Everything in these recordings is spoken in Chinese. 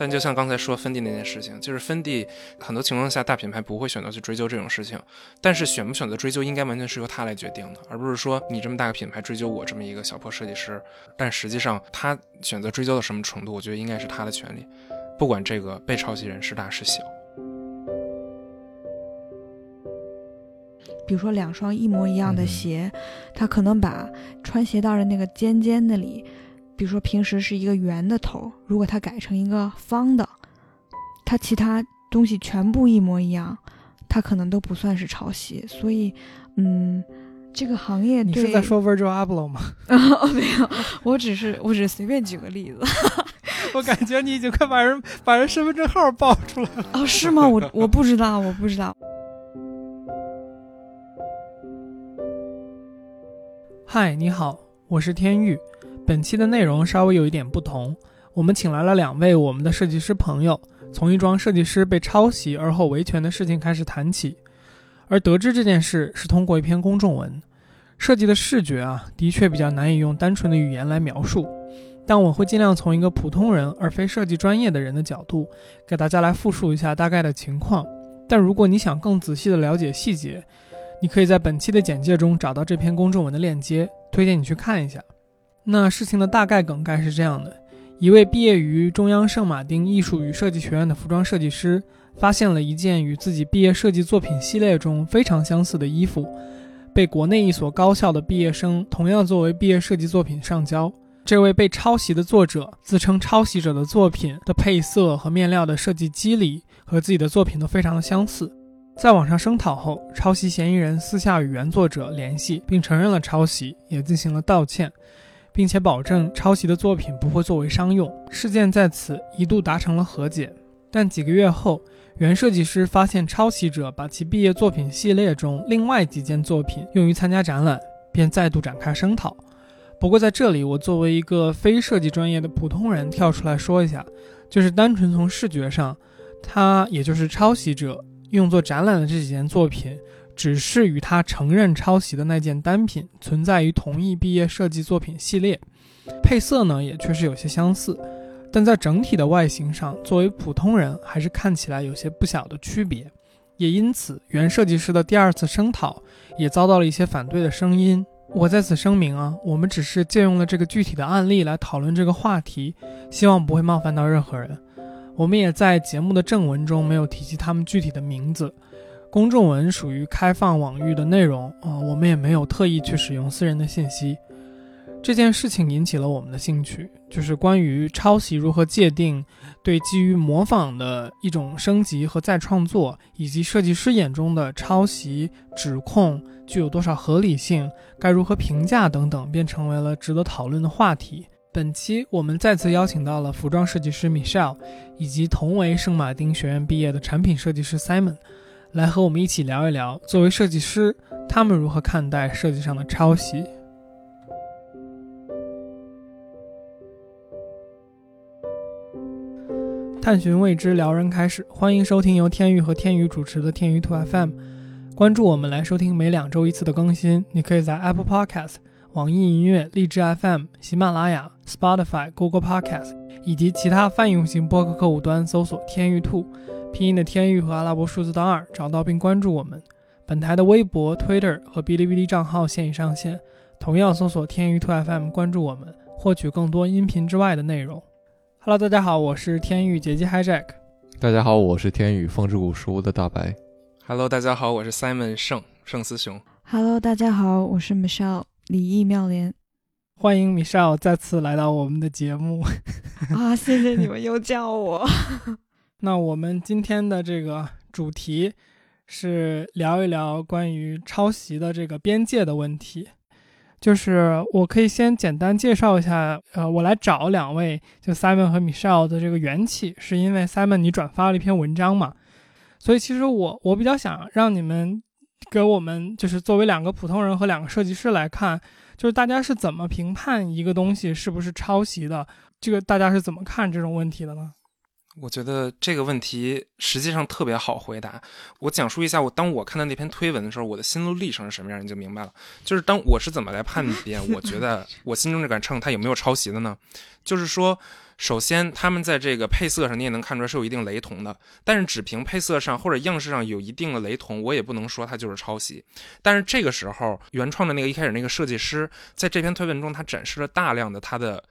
但就像刚才说芬迪那件事情，就是芬迪很多情况下大品牌不会选择去追究这种事情，但是选不选择追究应该完全是由他来决定的，而不是说你这么大个品牌追究我这么一个小破设计师。但实际上他选择追究到什么程度，我觉得应该是他的权利，不管这个被抄袭人是大是小。比如说两双一模一样的鞋，他可能把穿鞋带的那个尖尖那里。比如说平时是一个圆的头，如果它改成一个方的，它其他东西全部一模一样，它可能都不算是抄袭。所以，嗯，这个行业你是在说 Virgil Abloh 吗？哦，没有，我只是我只是随便举个例子。我感觉你已经快把人把人身份证号报出来了。哦，是吗？我我不知道，我不知道。嗨，你好，我是天玉。本期的内容稍微有一点不同，我们请来了两位我们的设计师朋友，从一桩设计师被抄袭而后维权的事情开始谈起。而得知这件事是通过一篇公众文。设计的视觉啊，的确比较难以用单纯的语言来描述，但我会尽量从一个普通人而非设计专业的人的角度，给大家来复述一下大概的情况。但如果你想更仔细的了解细节，你可以在本期的简介中找到这篇公众文的链接，推荐你去看一下。那事情的大概梗概是这样的：一位毕业于中央圣马丁艺术与设计学院的服装设计师，发现了一件与自己毕业设计作品系列中非常相似的衣服，被国内一所高校的毕业生同样作为毕业设计作品上交。这位被抄袭的作者自称，抄袭者的作品的配色和面料的设计机理和自己的作品都非常的相似。在网上声讨后，抄袭嫌疑人私下与原作者联系，并承认了抄袭，也进行了道歉。并且保证抄袭的作品不会作为商用。事件在此一度达成了和解，但几个月后，原设计师发现抄袭者把其毕业作品系列中另外几件作品用于参加展览，便再度展开声讨。不过在这里，我作为一个非设计专业的普通人跳出来说一下，就是单纯从视觉上，他也就是抄袭者用作展览的这几件作品。只是与他承认抄袭的那件单品存在于同一毕业设计作品系列，配色呢也确实有些相似，但在整体的外形上，作为普通人还是看起来有些不小的区别。也因此，原设计师的第二次声讨也遭到了一些反对的声音。我在此声明啊，我们只是借用了这个具体的案例来讨论这个话题，希望不会冒犯到任何人。我们也在节目的正文中没有提及他们具体的名字。公众文属于开放网域的内容啊，我们也没有特意去使用私人的信息。这件事情引起了我们的兴趣，就是关于抄袭如何界定，对基于模仿的一种升级和再创作，以及设计师眼中的抄袭指控具有多少合理性，该如何评价等等，便成为了值得讨论的话题。本期我们再次邀请到了服装设计师 Michelle，以及同为圣马丁学院毕业的产品设计师 Simon。来和我们一起聊一聊，作为设计师，他们如何看待设计上的抄袭？探寻未知，撩人开始。欢迎收听由天宇和天宇主持的天宇兔 FM。关注我们来收听每两周一次的更新。你可以在 Apple Podcast、网易音乐、荔枝 FM、喜马拉雅、Spotify、Google Podcast 以及其他泛用型播客客户端搜索“天宇兔”。拼音的天域和阿拉伯数字的二，找到并关注我们。本台的微博、Twitter 和哔哩哔哩账号现已上线，同样搜索“天域兔 FM” 关注我们，获取更多音频之外的内容。Hello，大家好，我是天域杰基 Hijack。大家好，我是天宇风之谷书屋的大白。Hello，大家好，我是 Simon 盛盛思雄。Hello，大家好，我是 Michelle 李毅妙莲。欢迎 Michelle 再次来到我们的节目。啊，谢谢你们又叫我。那我们今天的这个主题是聊一聊关于抄袭的这个边界的问题。就是我可以先简单介绍一下，呃，我来找两位，就 Simon 和 Michelle 的这个缘起，是因为 Simon 你转发了一篇文章嘛，所以其实我我比较想让你们给我们，就是作为两个普通人和两个设计师来看，就是大家是怎么评判一个东西是不是抄袭的，这个大家是怎么看这种问题的呢？我觉得这个问题实际上特别好回答。我讲述一下，我当我看到那篇推文的时候，我的心路历程是什么样，你就明白了。就是当我是怎么来判别，我觉得 我心中这杆秤它有没有抄袭的呢？就是说，首先，他们在这个配色上你也能看出来是有一定雷同的，但是只凭配色上或者样式上有一定的雷同，我也不能说它就是抄袭。但是这个时候，原创的那个一开始那个设计师在这篇推文中，他展示了大量的他的。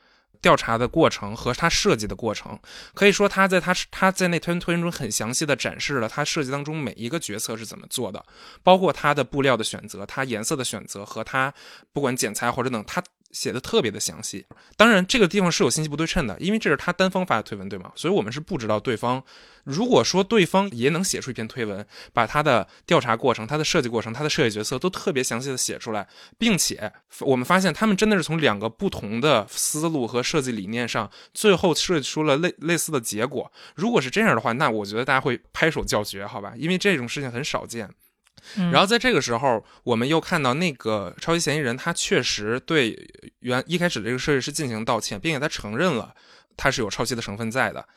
调查的过程和他设计的过程，可以说他在他他在那推推中很详细的展示了他设计当中每一个决策是怎么做的，包括他的布料的选择、他颜色的选择和他不管剪裁或者等他。写的特别的详细，当然这个地方是有信息不对称的，因为这是他单方发的推文，对吗？所以我们是不知道对方。如果说对方也能写出一篇推文，把他的调查过程、他的设计过程、他的设计角色都特别详细的写出来，并且我们发现他们真的是从两个不同的思路和设计理念上，最后设计出了类类似的结果。如果是这样的话，那我觉得大家会拍手叫绝，好吧？因为这种事情很少见。然后在这个时候，我们又看到那个抄袭嫌疑人，他确实对原一开始这个设计师进行道歉，并且他承认了他是有抄袭的成分在的。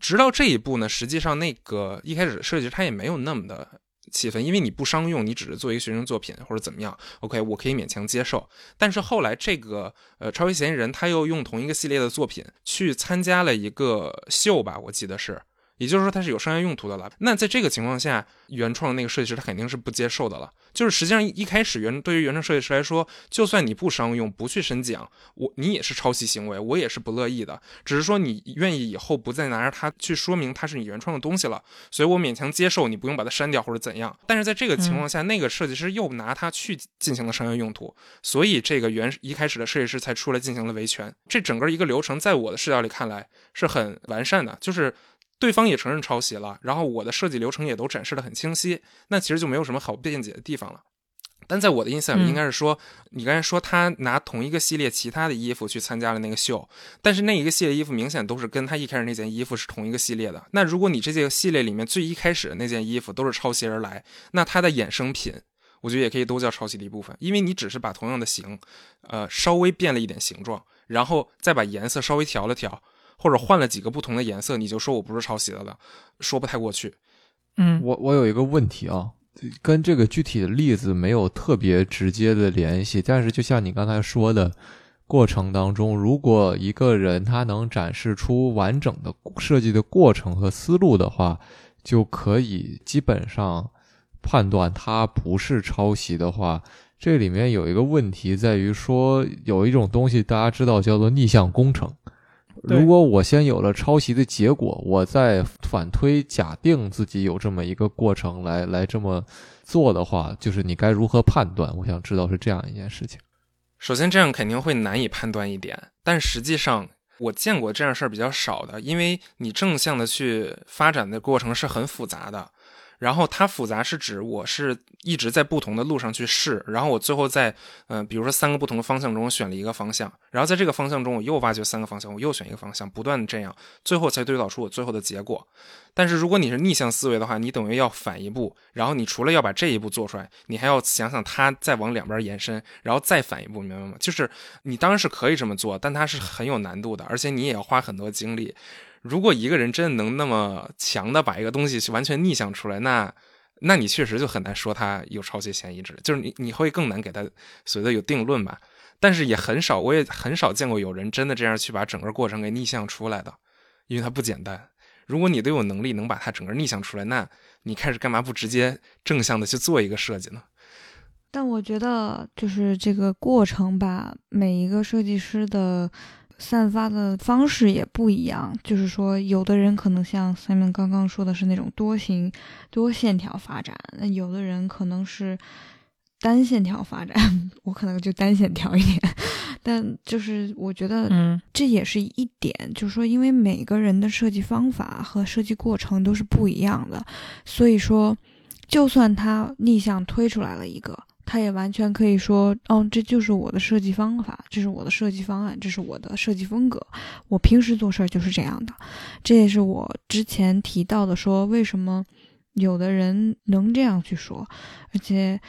直到这一步呢，实际上那个一开始设计师他也没有那么的气愤，因为你不商用，你只是做一个学生作品或者怎么样，OK，我可以勉强接受。但是后来这个呃抄袭嫌疑人他又用同一个系列的作品去参加了一个秀吧，我记得是。也就是说，它是有商业用途的了。那在这个情况下，原创的那个设计师他肯定是不接受的了。就是实际上一开始原对于原创设计师来说，就算你不商用、不去申请，我你也是抄袭行为，我也是不乐意的。只是说你愿意以后不再拿着它去说明它是你原创的东西了，所以我勉强接受你不用把它删掉或者怎样。但是在这个情况下，那个设计师又拿它去进行了商业用途，所以这个原一开始的设计师才出来进行了维权。这整个一个流程，在我的视角里看来是很完善的，就是。对方也承认抄袭了，然后我的设计流程也都展示的很清晰，那其实就没有什么好辩解的地方了。但在我的印象里，应该是说，你刚才说他拿同一个系列其他的衣服去参加了那个秀，但是那一个系列衣服明显都是跟他一开始那件衣服是同一个系列的。那如果你这件系列里面最一开始的那件衣服都是抄袭而来，那它的衍生品，我觉得也可以都叫抄袭的一部分，因为你只是把同样的型，呃，稍微变了一点形状，然后再把颜色稍微调了调。或者换了几个不同的颜色，你就说我不是抄袭的了的，说不太过去。嗯，我我有一个问题啊，跟这个具体的例子没有特别直接的联系，但是就像你刚才说的过程当中，如果一个人他能展示出完整的设计的过程和思路的话，就可以基本上判断他不是抄袭的话，这里面有一个问题在于说，有一种东西大家知道叫做逆向工程。如果我先有了抄袭的结果，我再反推假定自己有这么一个过程来来这么做的话，就是你该如何判断？我想知道是这样一件事情。首先，这样肯定会难以判断一点，但实际上我见过这样事儿比较少的，因为你正向的去发展的过程是很复杂的。然后它复杂是指我是一直在不同的路上去试，然后我最后在嗯，比如说三个不同的方向中选了一个方向，然后在这个方向中我又挖掘三个方向，我又选一个方向，不断的这样，最后才推导出我最后的结果。但是如果你是逆向思维的话，你等于要反一步，然后你除了要把这一步做出来，你还要想想它再往两边延伸，然后再反一步，明白吗？就是你当然是可以这么做，但它是很有难度的，而且你也要花很多精力。如果一个人真的能那么强的把一个东西完全逆向出来，那，那你确实就很难说他有抄袭嫌疑，之类，就是你你会更难给他所谓的有定论吧。但是也很少，我也很少见过有人真的这样去把整个过程给逆向出来的，因为它不简单。如果你都有能力能把它整个逆向出来，那你开始干嘛不直接正向的去做一个设计呢？但我觉得就是这个过程吧，每一个设计师的。散发的方式也不一样，就是说，有的人可能像 Simon 刚刚说的是那种多形、多线条发展，那有的人可能是单线条发展，我可能就单线条一点。但就是我觉得，嗯，这也是一点，就是说，因为每个人的设计方法和设计过程都是不一样的，所以说，就算他逆向推出来了一个。他也完全可以说，哦，这就是我的设计方法，这是我的设计方案，这是我的设计风格。我平时做事儿就是这样的。这也是我之前提到的，说为什么有的人能这样去说。而且，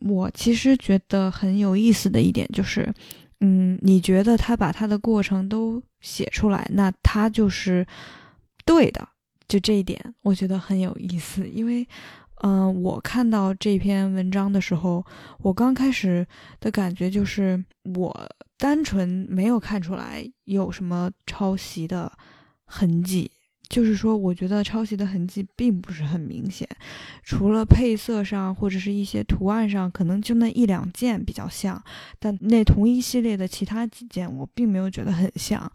我其实觉得很有意思的一点就是，嗯，你觉得他把他的过程都写出来，那他就是对的。就这一点，我觉得很有意思，因为。嗯，我看到这篇文章的时候，我刚开始的感觉就是我单纯没有看出来有什么抄袭的痕迹。就是说，我觉得抄袭的痕迹并不是很明显，除了配色上或者是一些图案上，可能就那一两件比较像，但那同一系列的其他几件我并没有觉得很像。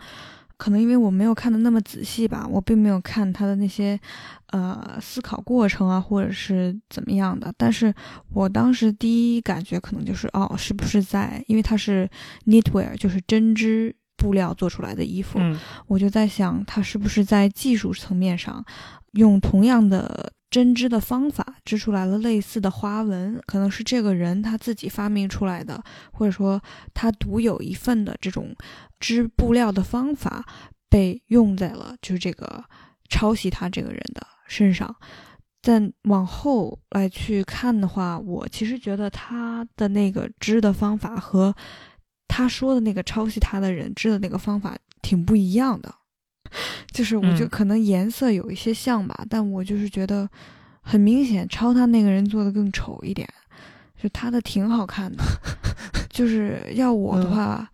可能因为我没有看的那么仔细吧，我并没有看他的那些，呃，思考过程啊，或者是怎么样的。但是我当时第一感觉可能就是，哦，是不是在，因为它是 knitwear，就是针织布料做出来的衣服，我就在想，它是不是在技术层面上用同样的。针织的方法织出来了类似的花纹，可能是这个人他自己发明出来的，或者说他独有一份的这种织布料的方法被用在了就是这个抄袭他这个人的身上。但往后来去看的话，我其实觉得他的那个织的方法和他说的那个抄袭他的人织的那个方法挺不一样的。就是我就可能颜色有一些像吧，但我就是觉得很明显，抄他那个人做的更丑一点，就他的挺好看的。就是要我的话，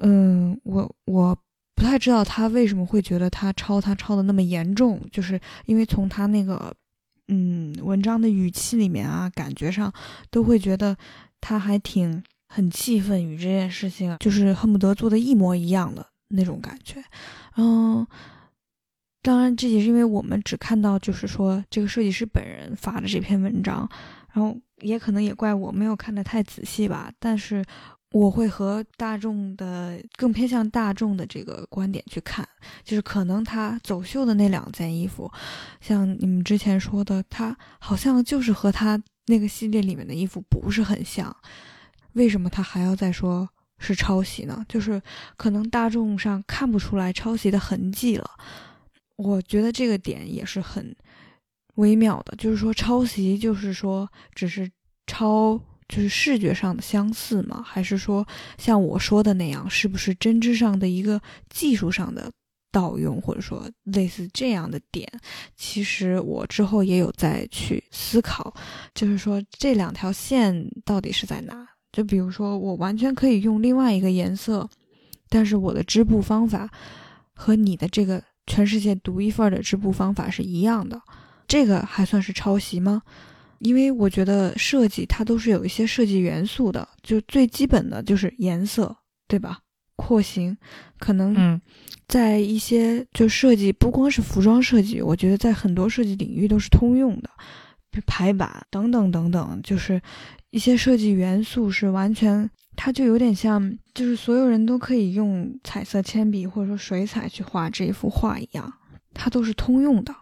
嗯，我我不太知道他为什么会觉得他抄他抄的那么严重，就是因为从他那个嗯文章的语气里面啊，感觉上都会觉得他还挺很气愤于这件事情，就是恨不得做的一模一样的那种感觉。嗯，当然，这也是因为我们只看到就是说这个设计师本人发的这篇文章，然后也可能也怪我没有看得太仔细吧。但是我会和大众的更偏向大众的这个观点去看，就是可能他走秀的那两件衣服，像你们之前说的，他好像就是和他那个系列里面的衣服不是很像，为什么他还要再说？是抄袭呢，就是可能大众上看不出来抄袭的痕迹了。我觉得这个点也是很微妙的，就是说抄袭就是说只是抄，就是视觉上的相似吗？还是说像我说的那样，是不是针织上的一个技术上的盗用，或者说类似这样的点？其实我之后也有再去思考，就是说这两条线到底是在哪？就比如说，我完全可以用另外一个颜色，但是我的织布方法和你的这个全世界独一份的织布方法是一样的，这个还算是抄袭吗？因为我觉得设计它都是有一些设计元素的，就最基本的就是颜色，对吧？廓形，可能嗯在一些就设计，不光是服装设计，我觉得在很多设计领域都是通用的，排版等等等等，就是。一些设计元素是完全，它就有点像，就是所有人都可以用彩色铅笔或者说水彩去画这一幅画一样，它都是通用的。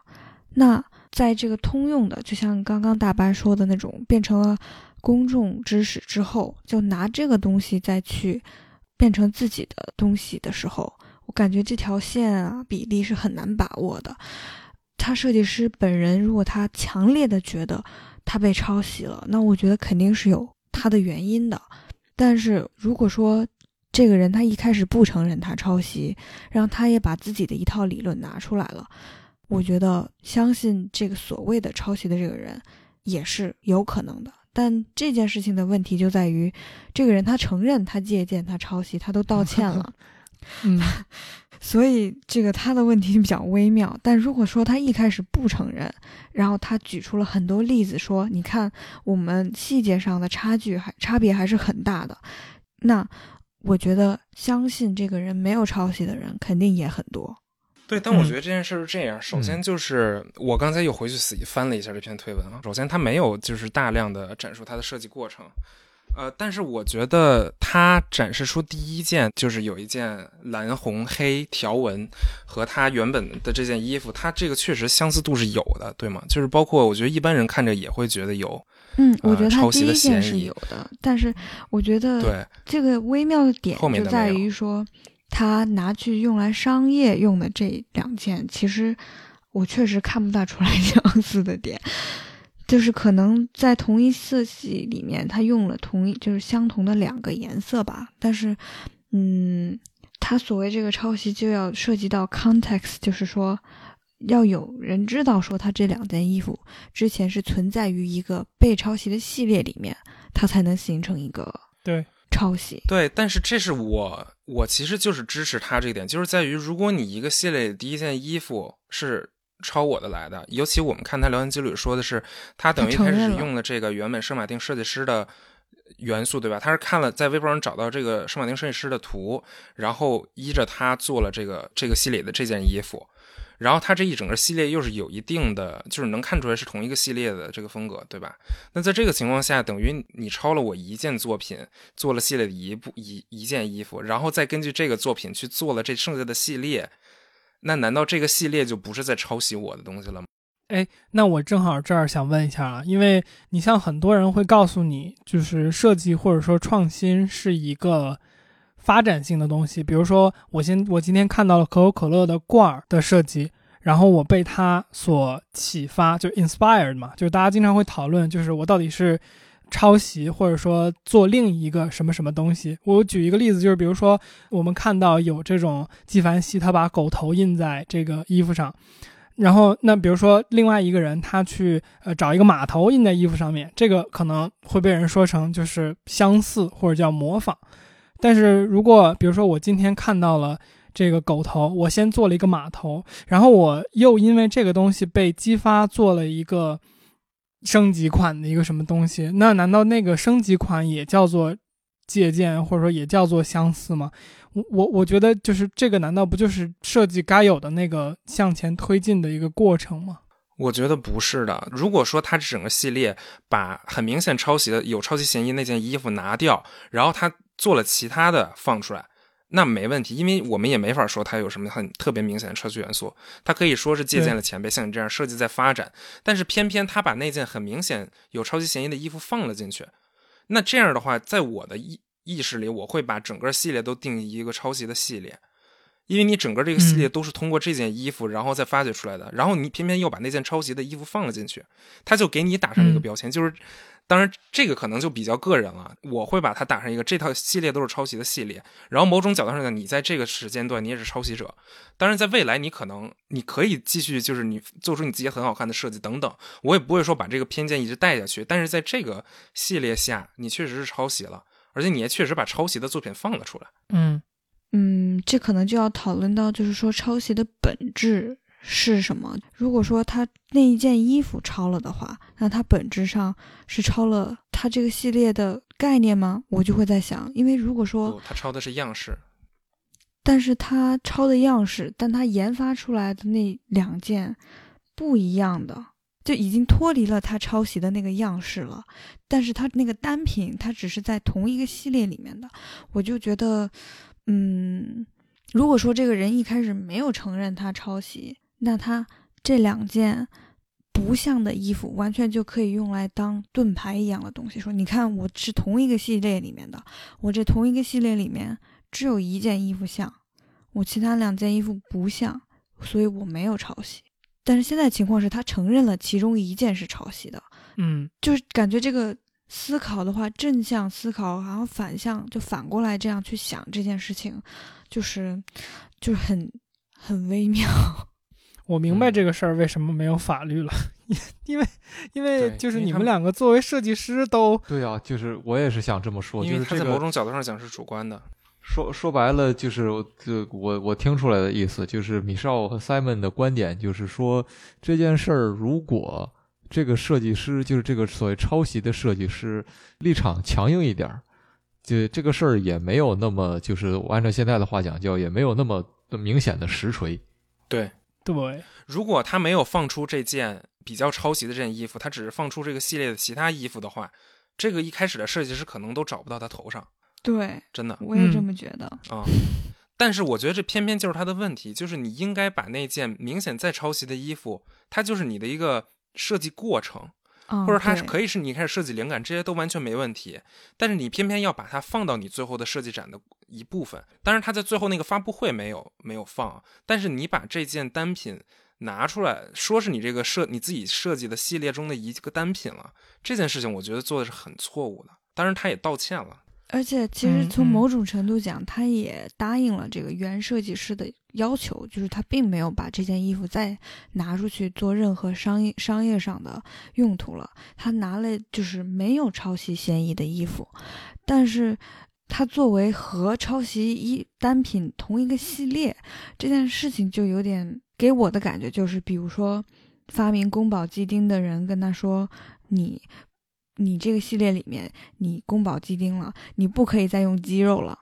那在这个通用的，就像刚刚大白说的那种，变成了公众知识之后，就拿这个东西再去变成自己的东西的时候，我感觉这条线啊比例是很难把握的。他设计师本人如果他强烈的觉得。他被抄袭了，那我觉得肯定是有他的原因的。但是如果说这个人他一开始不承认他抄袭，然后他也把自己的一套理论拿出来了，我觉得相信这个所谓的抄袭的这个人也是有可能的。但这件事情的问题就在于，这个人他承认他借鉴他抄袭，他都道歉了。嗯。所以这个他的问题比较微妙，但如果说他一开始不承认，然后他举出了很多例子说，你看我们细节上的差距还差别还是很大的，那我觉得相信这个人没有抄袭的人肯定也很多。对，但我觉得这件事是这样，首先就是我刚才又回去仔细翻了一下这篇推文啊，首先他没有就是大量的展述他的设计过程。呃，但是我觉得他展示出第一件就是有一件蓝红黑条纹，和他原本的这件衣服，它这个确实相似度是有的，对吗？就是包括我觉得一般人看着也会觉得有，嗯，我觉得他第一件是有的，但是我觉得对这个微妙的点就在于说，他拿去用来商业用的这两件，其实我确实看不大出来相似的点。就是可能在同一色系里面，他用了同一就是相同的两个颜色吧。但是，嗯，他所谓这个抄袭就要涉及到 context，就是说要有人知道说他这两件衣服之前是存在于一个被抄袭的系列里面，它才能形成一个对抄袭。对，但是这是我，我其实就是支持他这一点，就是在于如果你一个系列第一件衣服是抄我的来的，尤其我们看他聊天记录里说的是，他等于开始用了这个原本圣马丁设计师的元素，对吧？他是看了在微博上找到这个圣马丁设计师的图，然后依着他做了这个这个系列的这件衣服。然后他这一整个系列又是有一定的，就是能看出来是同一个系列的这个风格，对吧？那在这个情况下，等于你抄了我一件作品，做了系列的一部一一件衣服，然后再根据这个作品去做了这剩下的系列，那难道这个系列就不是在抄袭我的东西了吗？哎，那我正好这儿想问一下啊，因为你像很多人会告诉你，就是设计或者说创新是一个发展性的东西。比如说，我先我今天看到了可口可乐的罐儿的设计，然后我被它所启发，就 inspired 嘛，就是大家经常会讨论，就是我到底是抄袭或者说做另一个什么什么东西。我举一个例子，就是比如说我们看到有这种纪梵希，他把狗头印在这个衣服上。然后，那比如说另外一个人，他去呃找一个马头印在衣服上面，这个可能会被人说成就是相似或者叫模仿。但是如果比如说我今天看到了这个狗头，我先做了一个马头，然后我又因为这个东西被激发做了一个升级款的一个什么东西，那难道那个升级款也叫做借鉴，或者说也叫做相似吗？我我我觉得就是这个，难道不就是设计该有的那个向前推进的一个过程吗？我觉得不是的。如果说他整个系列把很明显抄袭的、有抄袭嫌疑那件衣服拿掉，然后他做了其他的放出来，那没问题，因为我们也没法说它有什么很特别明显的抄袭元素。它可以说是借鉴了前辈，像你这样设计在发展，但是偏偏他把那件很明显有抄袭嫌疑的衣服放了进去，那这样的话，在我的意意识里，我会把整个系列都定义一个抄袭的系列，因为你整个这个系列都是通过这件衣服，然后再发掘出来的，然后你偏偏又把那件抄袭的衣服放了进去，他就给你打上一个标签，就是，当然这个可能就比较个人了，我会把它打上一个这套系列都是抄袭的系列，然后某种角度上讲，你在这个时间段你也是抄袭者，当然在未来你可能你可以继续就是你做出你自己很好看的设计等等，我也不会说把这个偏见一直带下去，但是在这个系列下，你确实是抄袭了。而且你也确实把抄袭的作品放了出来。嗯嗯，这可能就要讨论到，就是说抄袭的本质是什么。如果说他那一件衣服抄了的话，那他本质上是抄了他这个系列的概念吗？我就会在想，因为如果说不，他抄的是样式，但是他抄的样式，但他研发出来的那两件不一样的，就已经脱离了他抄袭的那个样式了。但是他那个单品，它只是在同一个系列里面的，我就觉得，嗯，如果说这个人一开始没有承认他抄袭，那他这两件不像的衣服，完全就可以用来当盾牌一样的东西。说，你看，我是同一个系列里面的，我这同一个系列里面只有一件衣服像，我其他两件衣服不像，所以我没有抄袭。但是现在情况是他承认了其中一件是抄袭的，嗯，就是感觉这个思考的话，正向思考，然后反向就反过来这样去想这件事情，就是就是很很微妙。我明白嗯这个事儿为什么没有法律了，因为因为就是你们两个作为设计师都对啊，就是我也是想这么说，因为他就是这个在某种角度上讲是主观的。说说白了，就是就我我听出来的意思，就是米少和 Simon 的观点，就是说这件事儿，如果这个设计师，就是这个所谓抄袭的设计师立场强硬一点儿，就这个事儿也没有那么，就是按照现在的话讲叫，也没有那么明显的实锤。对，对，如果他没有放出这件比较抄袭的这件衣服，他只是放出这个系列的其他衣服的话，这个一开始的设计师可能都找不到他头上，对，真的我也这嗯么觉得。啊。但是我觉得这偏偏就是他的问题，就是你应该把那件明显在抄袭的衣服，它就是你的一个设计过程，嗯，或者它是可以是你开始设计灵感，这些都完全没问题。但是你偏偏要把它放到你最后的设计展的一部分。当然，它在最后那个发布会没有没有放，但是你把这件单品拿出来说是你这个设你自己设计的系列中的一个单品了，这件事情我觉得做的是很错误的。当然，他也道歉了。而且其实从某种程度讲，他也答应了这个原设计师的要求，就是他并没有把这件衣服再拿出去做任何商业商业上的用途了。他拿了就是没有抄袭嫌疑的衣服，但是他作为和抄袭一单品同一个系列这件事情，就有点给我的感觉就是，比如说发明宫保鸡丁的人跟他说：“你，你这个系列里面你宫保鸡丁了，你不可以再用鸡肉了。”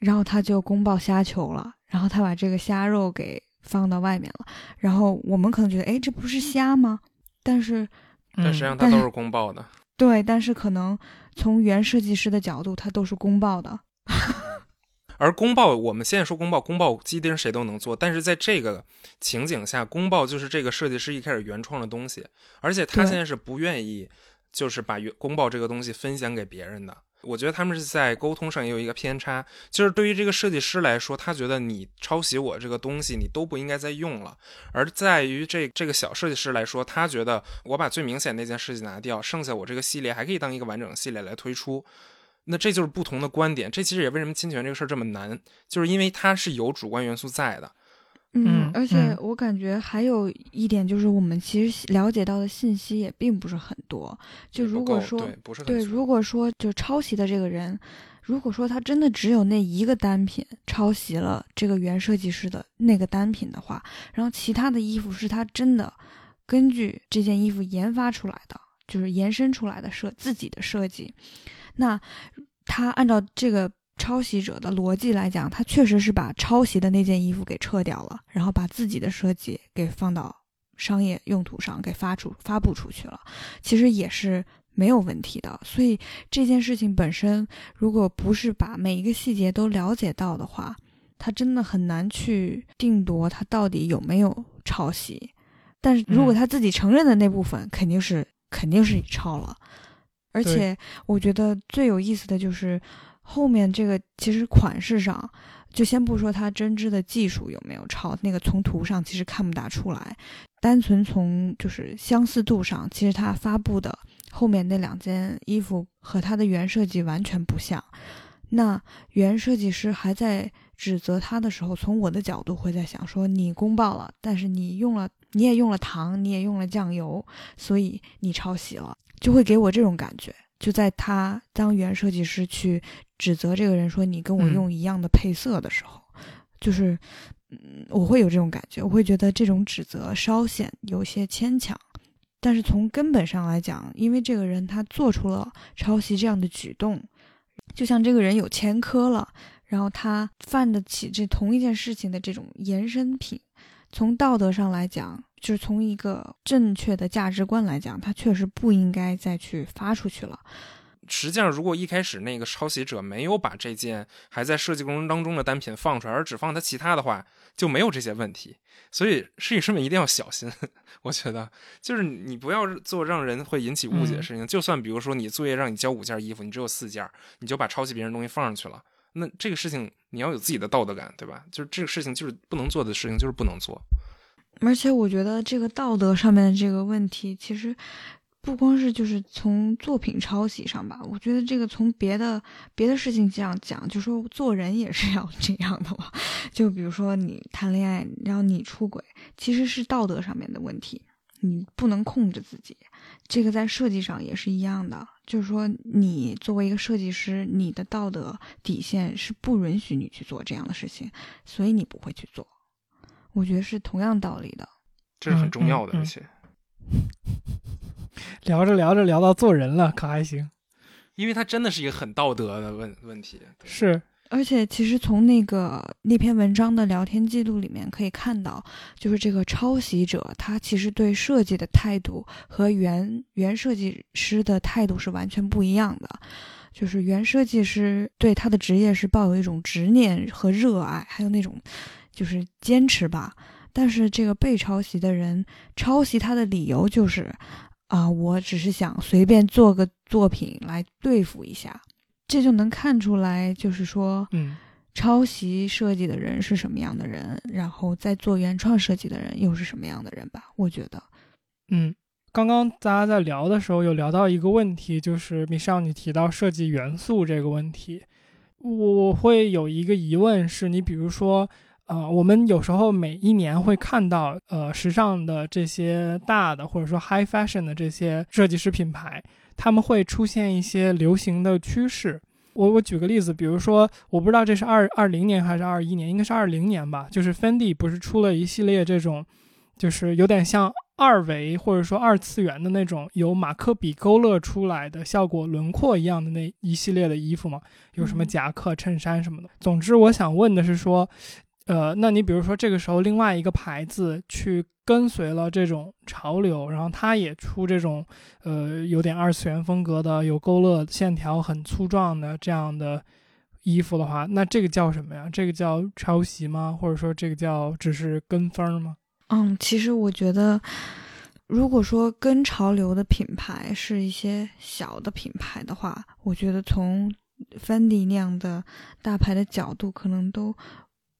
然后他就宫爆虾球了，然后他把这个虾肉给放到外面了。然后我们可能觉得，哎，这不是虾吗？但是，但实际上它都是宫爆的。对，但是可能从原设计师的角度，它都是宫爆的。而宫爆，我们现在说宫爆，宫爆鸡丁谁都能做，但是在这个情景下，宫爆就是这个设计师一开始原创的东西，而且他现在是不愿意，就是把公报这个东西分享给别人的。我觉得他们是在沟通上也有一个偏差，就是对于这个设计师来说，他觉得你抄袭我这个东西，你都不应该再用了；而在于这这个小设计师来说，他觉得我把最明显那件设计拿掉，剩下我这个系列还可以当一个完整系列来推出。那这就是不同的观点，这其实也为什么侵权这个事儿这么难，就是因为它是有主观元素在的。嗯，而且我感觉还有一点就是，我们其实了解到的信息也并不是很多。就如果说对，如果说就抄袭的这个人，如果说他真的只有那一个单品抄袭了这个原设计师的那个单品的话，然后其他的衣服是他真的根据这件衣服研发出来的，就是延伸出来的设自己的设计，那他按照这个。抄袭者的逻辑来讲，他确实是把抄袭的那件衣服给撤掉了，然后把自己的设计给放到商业用途上给发出发布出去了，其实也是没有问题的。所以这件事情本身，如果不是把每一个细节都了解到的话，他真的很难去定夺他到底有没有抄袭。但是如果他自己承认的那部分，肯定是肯定是抄了。而且我觉得最有意思的就是。后面这个其实款式上，就先不说它针织的技术有没有抄，那个从图上其实看不大出来。单纯从就是相似度上，其实它发布的后面那两件衣服和它的原设计完全不像。那原设计师还在指责他的时候，从我的角度会在想说，你公报了，但是你用了，你也用了糖，你也用了酱油，所以你抄袭了，就会给我这种感觉。就在他当原设计师去指责这个人说你跟我用一样的配色的时候，就是，嗯，我会有这种感觉，我会觉得这种指责稍显有些牵强。但是从根本上来讲，因为这个人他做出了抄袭这样的举动，就像这个人有前科了，然后他犯得起这同一件事情的这种延伸品，从道德上来讲。就是从一个正确的价值观来讲，他确实不应该再去发出去了。实际上，如果一开始那个抄袭者没有把这件还在设计过程当中的单品放出来，而只放他其他的话，就没有这些问题。所以设计师们一定要小心。我觉得，就是你不要做让人会引起误解的事情。就算比如说你作业让你交五件衣服，你只有四件，你就把抄袭别人东西放上去了，那这个事情你要有自己的道德感，对吧？就是这个事情就是不能做的事情，就是不能做。而且我觉得这个道德上面的这个问题，其实不光是就是从作品抄袭上吧，我觉得这个从别的别的事情这样讲，就说做人也是要这样的嘛。就比如说你谈恋爱，然后你出轨，其实是道德上面的问题，你不能控制自己。这个在设计上也是一样的，就是说你作为一个设计师，你的道德底线是不允许你去做这样的事情，所以你不会去做。我觉得是同样道理的，这是很重要的，而且 聊着聊着聊到做人了，可还行？因为它真的是一个很道德的问问题。是，而且其实从那个那篇文章的聊天记录里面可以看到，就是这个抄袭者他其实对设计的态度和原原设计师的态度是完全不一样的。就是原设计师对他的职业是抱有一种执念和热爱，还有那种。就是坚持吧，但是这个被抄袭的人抄袭他的理由就是，啊，我只是想随便做个作品来对付一下，这就能看出来，就是说，嗯，抄袭设计的人是什么样的人，然后在做原创设计的人又是什么样的人吧？我觉得，嗯，刚刚大家在聊的时候有聊到一个问题，就是米少你提到设计元素这个问题，我会有一个疑问，是你比如说。呃，我们有时候每一年会看到，呃，时尚的这些大的或者说 high fashion 的这些设计师品牌，他们会出现一些流行的趋势。我我举个例子，比如说，我不知道这是二二零年还是二一年，应该是二零年吧。就是 Fendi 不是出了一系列这种，就是有点像二维或者说二次元的那种，由马克笔勾勒出来的效果轮廓一样的那一系列的衣服嘛？有什么夹克、衬衫什么的。总之，我想问的是说。呃，那你比如说这个时候，另外一个牌子去跟随了这种潮流，然后它也出这种，呃，有点二次元风格的，有勾勒线条很粗壮的这样的衣服的话，那这个叫什么呀？这个叫抄袭吗？或者说这个叫只是跟风吗？嗯，其实我觉得，如果说跟潮流的品牌是一些小的品牌的话，我觉得从 Fendi 那样的大牌的角度，可能都。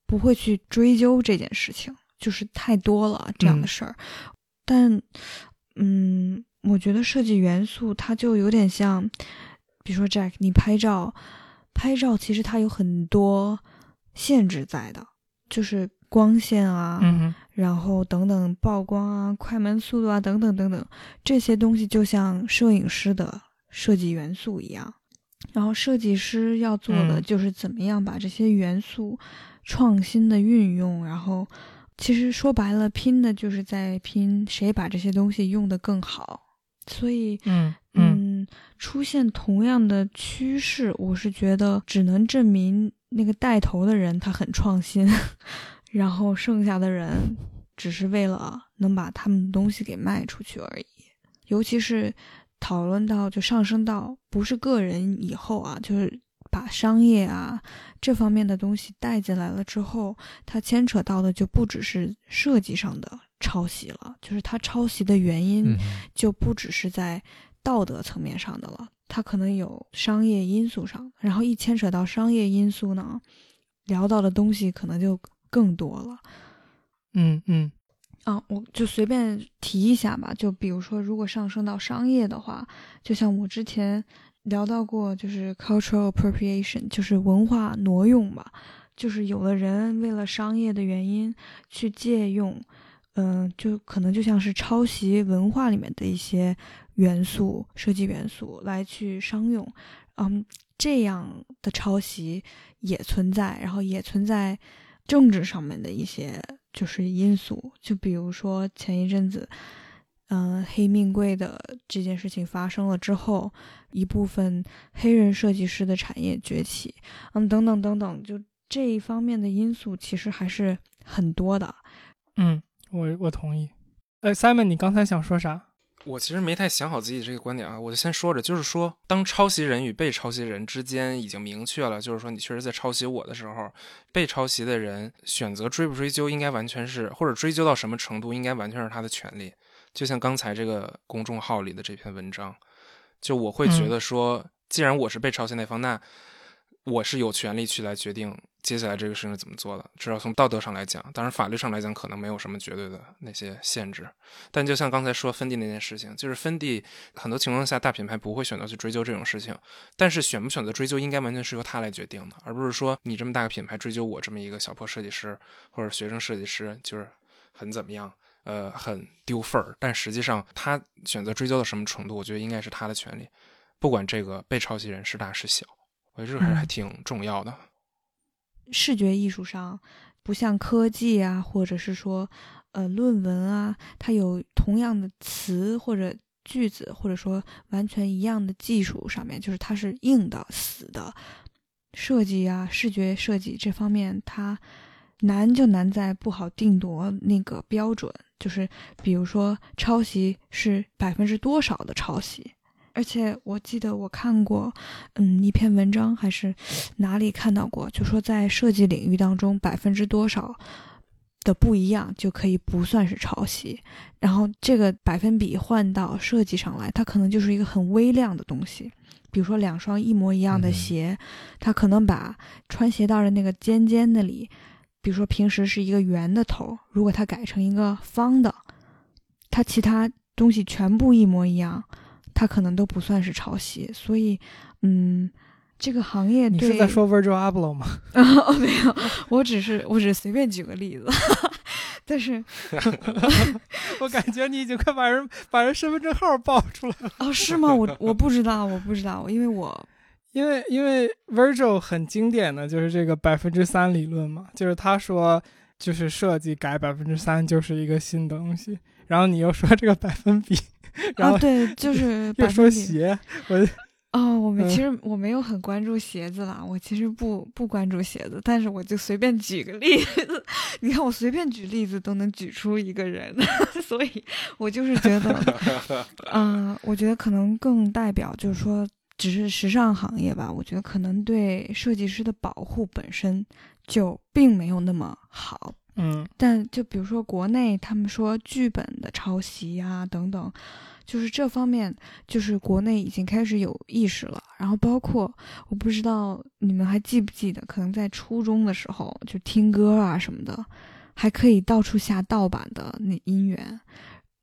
不会去追究这件事情，就是太多了这样的事儿。但，嗯，我觉得设计元素它就有点像，比如说 Jack，你拍照，拍照其实它有很多限制在的，就是光线啊，然后等等曝光啊、快门速度啊等等等等这些东西，就像摄影师的设计元素一样。然后设计师要做的就是怎么样把这些元素。创新的运用，然后其实说白了，拼的就是在拼谁把这些东西用得更好。所以，嗯嗯，出现同样的趋势，我是觉得只能证明那个带头的人他很创新，然后剩下的人只是为了能把他们的东西给卖出去而已。尤其是讨论到就上升到不是个人以后啊，就是。把商业啊这方面的东西带进来了之后，它牵扯到的就不只是设计上的抄袭了，就是它抄袭的原因就不只是在道德层面上的了，它可能有商业因素上。然后一牵扯到商业因素呢，聊到的东西可能就更多了。嗯嗯，啊，我就随便提一下吧，就比如说，如果上升到商业的话，就像我之前。聊到过，就是 cultural appropriation，就是文化挪用吧，就是有的人为了商业的原因去借用，嗯，就可能就像是抄袭文化里面的一些元素、设计元素来去商用，嗯，这样的抄袭也存在，然后也存在政治上面的一些就是因素，就比如说前一阵子。嗯，黑命贵的这件事情发生了之后，一部分黑人设计师的产业崛起，嗯，等等等等，就这一方面的因素其实还是很多的。嗯，我我同意。呃，Simon，你刚才想说啥？我其实没太想好自己这个观点啊，我就先说着，就是说，当抄袭人与被抄袭人之间已经明确了，就是说你确实在抄袭我的时候，被抄袭的人选择追不追究，应该完全是，或者追究到什么程度，应该完全是他的权利。就像刚才这个公众号里的这篇文章，就我会觉得说，既然我是被抄袭那方，那我是有权利去来决定接下来这个事情怎么做的。至少从道德上来讲，当然法律上来讲可能没有什么绝对的那些限制。但就像刚才说芬迪那件事情，就是芬迪很多情况下大品牌不会选择去追究这种事情，但是选不选择追究，应该完全是由他来决定的，而不是说你这么大个品牌追究我这么一个小破设计师或者学生设计师，就是很怎么样。呃，很丢份儿，但实际上他选择追究到什么程度，我觉得应该是他的权利，不管这个被抄袭人是大是小，我觉得这个还还挺重要的。视觉艺术上，不像科技啊，或者是说呃论文啊，它有同样的词或者句子，或者说完全一样的技术上面，就是它是硬的、死的设计啊，视觉设计这方面它。难就难在不好定夺那个标准，就是比如说抄袭是百分之多少的抄袭，而且我记得我看过，嗯，一篇文章还是哪里看到过，就说在设计领域当中百分之多少的不一样就可以不算是抄袭，然后这个百分比换到设计上来，它可能就是一个很微量的东西，比如说两双一模一样的鞋，它可能把穿鞋带的那个尖尖那里。比如说，平时是一个圆的头，如果它改成一个方的，它其他东西全部一模一样，它可能都不算是抄袭。所以，嗯，这个行业你是在说 Virgil Abloh 吗？哦，没有，我只是我只是随便举个例子。但是，我感觉你已经快把人把人身份证号报出来了。哦，是吗？我我不知道，我不知道，因为我。因为因为 Virgil 很经典的就是这个百分之三理论嘛，就是他说就是设计改百分之三就是一个新东西，然后你又说这个百分比，然后啊，对，就是又说鞋，我。哦，我们嗯其实我没有很关注鞋子啦，我其实不不关注鞋子，但是我就随便举个例子，你看我随便举例子都能举出一个人，所以我就是觉得，嗯、我觉得可能更代表就是说，只是时尚行业吧，我觉得可能对设计师的保护本身就并没有那么好，嗯。但就比如说国内，他们说剧本的抄袭呀、等等，就是这方面，就是国内已经开始有意识了。然后包括我不知道你们还记不记得，可能在初中的时候就听歌啊什么的，还可以到处下盗版的那音源，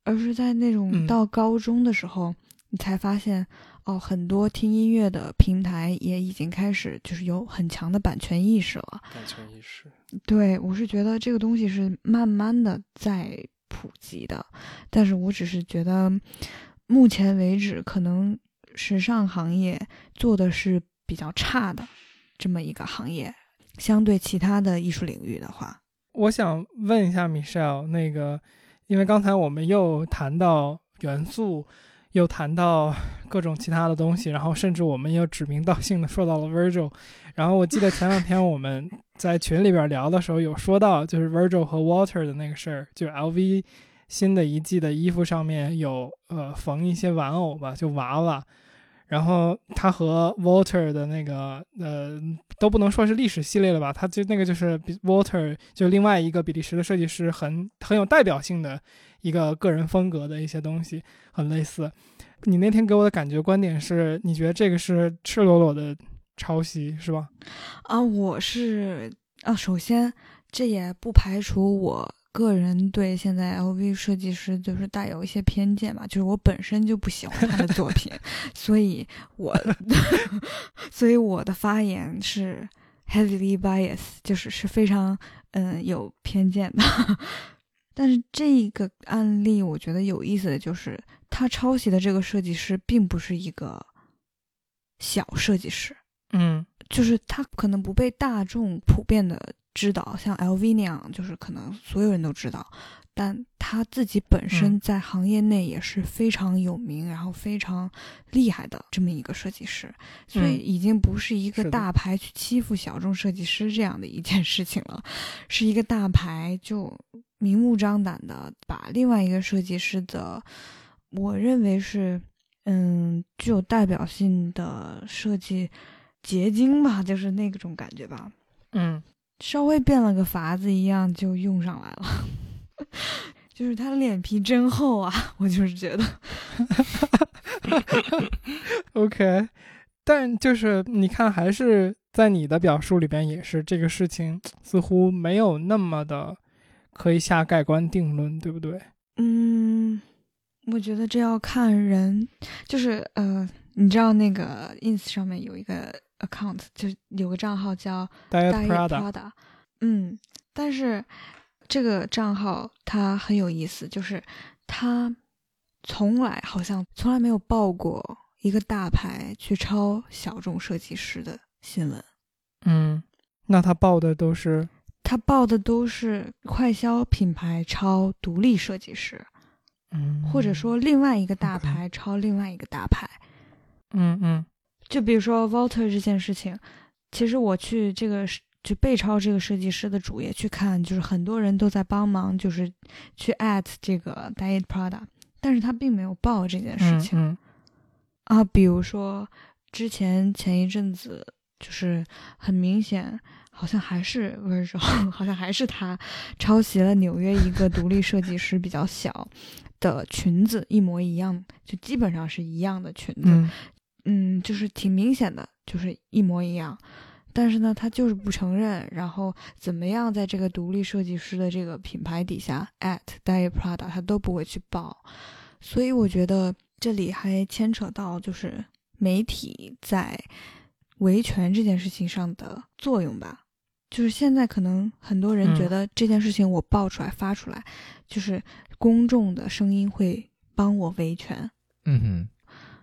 而是在那种嗯。到高中的时候，你才发现哦，很多听音乐的平台也已经开始就是有很强的版权意识了。版权意识。对，我是觉得这个东西是慢慢的在普及的，但是我只是觉得，目前为止可能时尚行业做的是比较差的这么一个行业，相对其他的艺术领域的话，我想问一下 Michelle，那个，因为刚才我们又谈到元素，又谈到各种其他的东西，然后甚至我们又指名道姓的说到了 Virgil，然后我记得前两天我们在群里边聊的时候有说到，就是 Virgil 和 Water 的那个事儿，就 LV 新的一季的衣服上面有呃缝一些玩偶吧，就娃娃。然后他和 Walter 的那个呃都不能说是历史系列了吧，他就那个就是 Walter 就另外一个比利时的设计师很很有代表性的一个个人风格的一些东西，很类似。你那天给我的感觉观点是，你觉得这个是赤裸裸的抄袭是吧？啊，我是啊，首先这也不排除我个人对现在 LV 设计师就是带有一些偏见吧，就是我本身就不喜欢他的作品，所以我 所以我的发言是 heavily bias，就是是非常嗯有偏见的。但是这个案例我觉得有意思的就是，他抄袭的这个设计师并不是一个小设计师。嗯就是他可能不被大众普遍的知道，像 LV 那样，就是可能所有人都知道，但他自己本身嗯在行业内也是非常有名，然后非常厉害的这么一个设计师，所以嗯已经不是一个大牌去欺负小众设计师这样的一件事情了，是一个大牌就明目张胆的把另外一个设计师的，我认为是嗯具有代表性的设计。结晶吧，就是那种感觉吧，嗯稍微变了个法子一样就用上来了。就是他脸皮真厚啊，我就是觉得，，OK。但就是你看，还是在你的表述里边，也是这个事情似乎没有那么的可以下盖棺定论，对不对？嗯，我觉得这要看人，就是呃，你知道那个 ins 上面有一个 account，就是有个账号叫 Diet Diet Prada，Prada，嗯，但是这个账号它很有意思，就是它从来好像从来没有报过一个大牌去抄小众设计师的新闻，嗯，那他报的都是他报的都是快消品牌抄独立设计师，嗯，或者说另外一个大牌抄另外一个大牌。嗯嗯就比如说 Walter 这件事情，其实我去这个是就背抄这个设计师的主页去看，就是很多人都在帮忙，就是去 at 这个 Diet Prada，但是他并没有报这件事嗯情、嗯啊。比如说之前前一阵子，就是很明显，好像还是 Virgil，好像还是他抄袭了纽约一个独立设计师比较小的裙子，一模一样，就基本上是一样的裙子。嗯嗯，就是挺明显的，就是一模一样。但是呢，他就是不承认，然后怎么样，在这个独立设计师的这个品牌底下 at Diet Prada，他都不会去报。所以我觉得这里还牵扯到就是媒体在维权这件事情上的作用吧。就是现在可能很多人嗯觉得这件事情我爆出来发出来，就是公众的声音会帮我维权。嗯哼，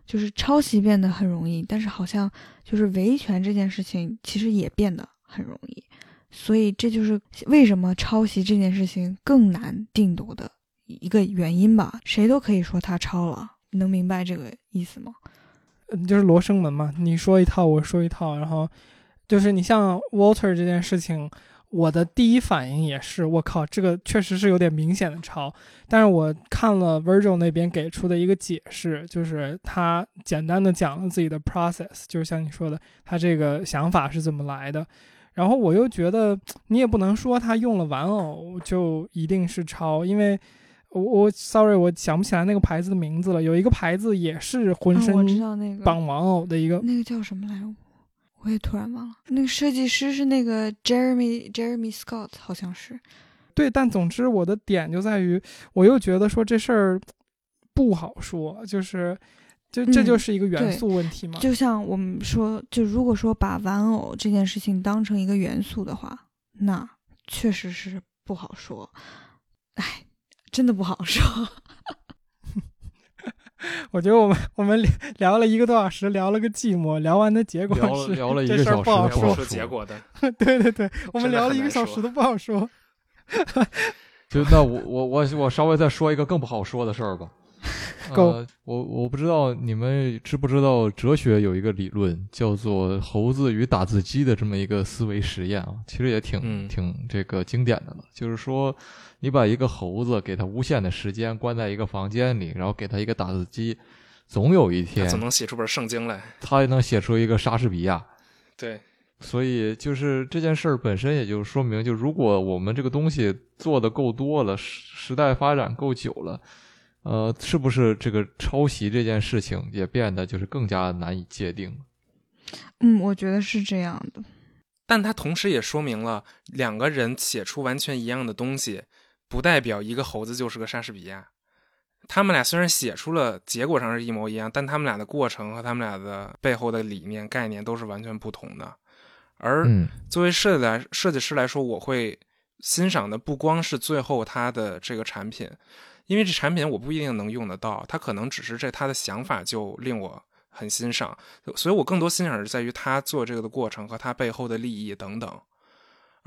就是抄袭变得很容易，但是好像就是维权这件事情其实也变得很容易，所以这就是为什么抄袭这件事情更难定夺的一个原因吧。谁都可以说他抄了，能明白这个意思吗？嗯就是罗生门嘛，你说一套，我说一套，然后就是你像 Walter 这件事情，我的第一反应也是，我靠，这个确实是有点明显的抄。但是我看了 Virgil 那边给出的一个解释，就是他简单的讲了自己的 process，就是像你说的，他这个想法是怎么来的。然后我又觉得 你也不能说他用了玩偶就一定是抄，因为我我 sorry 我想不起来那个牌子的名字了，有一个牌子也是浑啊，我知身道那个绑玩偶的一个，那个叫什么来着？我也突然忘了。那个设计师是那个 Jeremy Jeremy Scott，好像是。对，但总之我的点就在于，我又觉得说这事儿不好说，就是，就这嗯就是一个元素问题嘛。就像我们说，就如果说把玩偶这件事情当成一个元素的话，那确实是不好说。哎，真的不好说。我觉得我们我们聊聊了一个多小时，聊了个寂寞，聊完的结果聊了是聊了一这事儿个小时不好说结果的，对对对，我们聊了一个小时 都不好说。就那我我我我稍微再说一个更不好说的事儿吧。呃，我我不知道你们知不知道，哲学有一个理论叫做猴子与打字机的这么一个思维实验啊，其实也挺、嗯挺这个经典的了。就是说，你把一个猴子给它无限的时间关在一个房间里，然后给它一个打字机，总有一他天总能写出本圣经来。它能写出一个莎士比亚。对，所以就是这件事儿本身，也就说明，就如果我们这个东西做的够多了，时时代发展够久了，呃，是不是这个抄袭这件事情也变得就是更加难以界定？嗯，我觉得是这样的。但它同时也说明了，两个人写出完全一样的东西，不代表一个猴子就是个莎士比亚。他们俩虽然写出了结果上是一模一样，但他们俩的过程和他们俩的背后的理念概念都是完全不同的。而嗯作为设计来设计师来说，我会欣赏的不光是最后他的这个产品，因为这产品我不一定能用得到，他可能只是这他的想法就令我很欣赏，所以我更多欣赏是在于他做这个的过程和他背后的利益等等。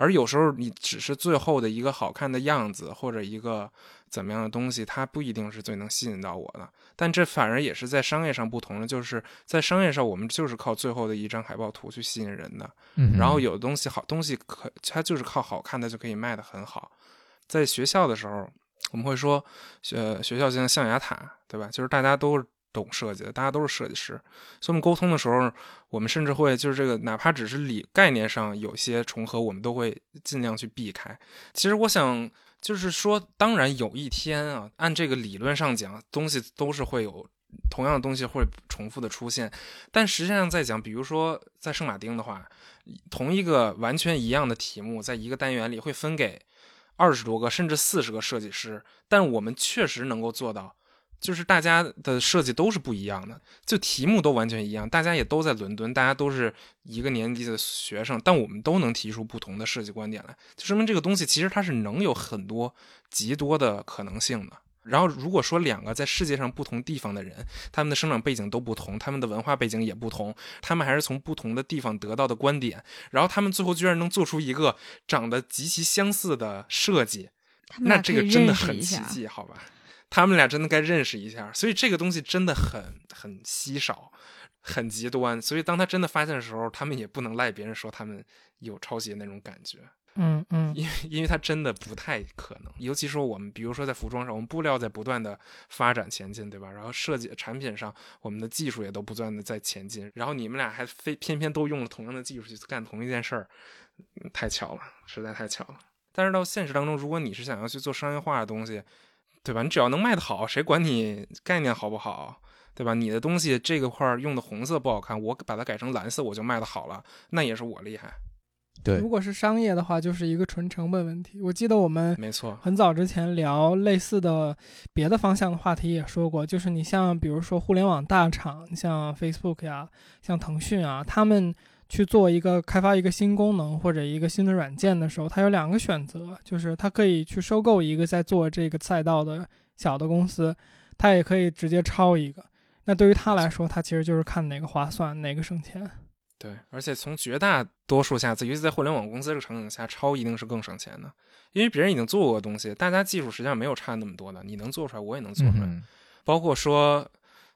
而有时候你只是最后的一个好看的样子或者一个怎么样的东西，它不一定是最能吸引到我的。但这反而也是在商业上不同的，就是在商业上我们就是靠最后的一张海报图去吸引人的。嗯，然后有的东西好东西可它就是靠好看的就可以卖得很好。在学校的时候，我们会说，呃，学校就像象牙塔，对吧？就是大家都是懂设计的，大家都是设计师，所以我们沟通的时候，我们甚至会就是这个，哪怕只是理概念上有些重合，我们都会尽量去避开。其实我想。就是说，当然有一天啊，按这个理论上讲，东西都是会有同样的东西会重复的出现，但实际上在讲，比如说在圣马丁的话，同一个完全一样的题目，在一个单元里会分给二十多个甚至四十个设计师，但我们确实能够做到，就是大家的设计都是不一样的，就题目都完全一样，大家也都在伦敦，大家都是一个年级的学生，但我们都能提出不同的设计观点来，就说明这个东西其实它是能有很多极多的可能性的。然后，如果说两个在世界上不同地方的人，他们的生长背景都不同，他们的文化背景也不同，他们还是从不同的地方得到的观点，然后他们最后居然能做出一个长得极其相似的设计，那这个真的很。奇迹，好吧？他们俩真的该认识一下，所以这个东西真的很很稀少，很极端。所以当他真的发现的时候，他们也不能赖别人说他们有抄袭那种感觉。嗯嗯因为因为它真的不太可能，尤其说我们比如说在服装上，我们布料在不断的发展前进，对吧？然后设计产品上，我们的技术也都不断的在前进，然后你们俩还非偏偏都用了同样的技术去干同一件事儿，嗯太巧了，实在太巧了。但是到现实当中，如果你是想要去做商业化的东西，对吧？你只要能卖得好，谁管你概念好不好？对吧？你的东西这个块儿用的红色不好看，我把它改成蓝色，我就卖得好了，那也是我厉害。对如，果是商业的话，就是一个纯成本问题。我记得我们没错，很早之前聊类似的别的方向的话题也说过，就是你像比如说互联网大厂，像 Facebook 呀，像腾讯啊，他们去做一个开发一个新功能或者一个新的软件的时候，它有两个选择，就是它可以去收购一个在做这个赛道的小的公司，它也可以直接抄一个。那对于他来说，他其实就是看哪个划算，哪个省钱。对，而且从绝大多数下，尤其在互联网公司这个场景下，抄一定是更省钱的，因为别人已经做过的东西，大家技术实际上没有差那么多的，你能做出来，我也能做出来。嗯包括说，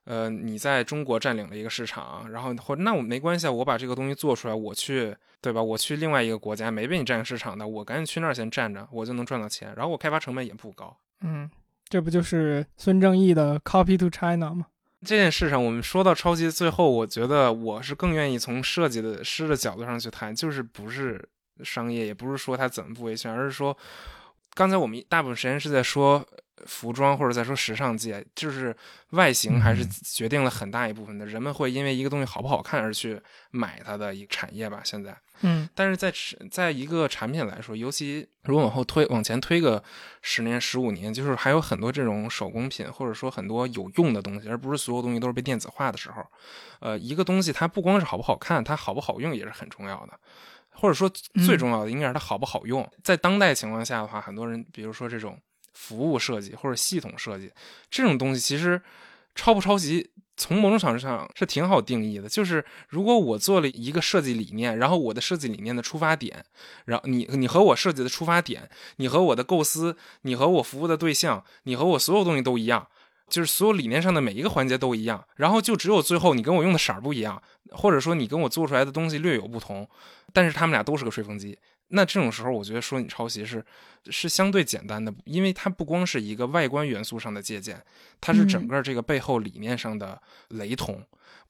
呃，你在中国占领了一个市场，然后或那我没关系啊，我把这个东西做出来，我去，对吧？我去另外一个国家没被你占领市场的，我赶紧去那儿先占着，我就能赚到钱，然后我开发成本也不高。嗯，这不就是孙正义的 “copy to China” 吗？这件事上，我们说到抄袭，最后我觉得我是更愿意从设计的师的角度上去谈，就是不是商业，也不是说它怎么不维权，而是说，刚才我们大部分时间是在说服装或者再说时尚界，就是外形还是嗯决定了很大一部分的，人们会因为一个东西好不好看而去买它的一个产业吧。现在，嗯但是在在一个产品来说，尤其如果往后推往前推个十年、十五年，就是还有很多这种手工品，或者说很多有用的东西，而不是所有东西都是被电子化的时候，呃，一个东西它不光是好不好看，它好不好用也是很重要的。或者说最重要的应该是它好不好用。在当代情况下的话，很多人比如说这种服务设计或者系统设计这种东西，其实抄不抄袭，从某种程度上是挺好定义的。就是如果我做了一个设计理念，然后我的设计理念的出发点，然后你你和我设计的出发点，你和我的构思，你和我服务的对象，你和我所有东西都一样。就是所有理念上的每一个环节都一样，然后就只有最后你跟我用的色儿不一样，或者说你跟我做出来的东西略有不同，但是他们俩都是个吹风机。那这种时候，我觉得说你抄袭是是相对简单的，因为它不光是一个外观元素上的借鉴，它是整个这个背后理念上的雷同。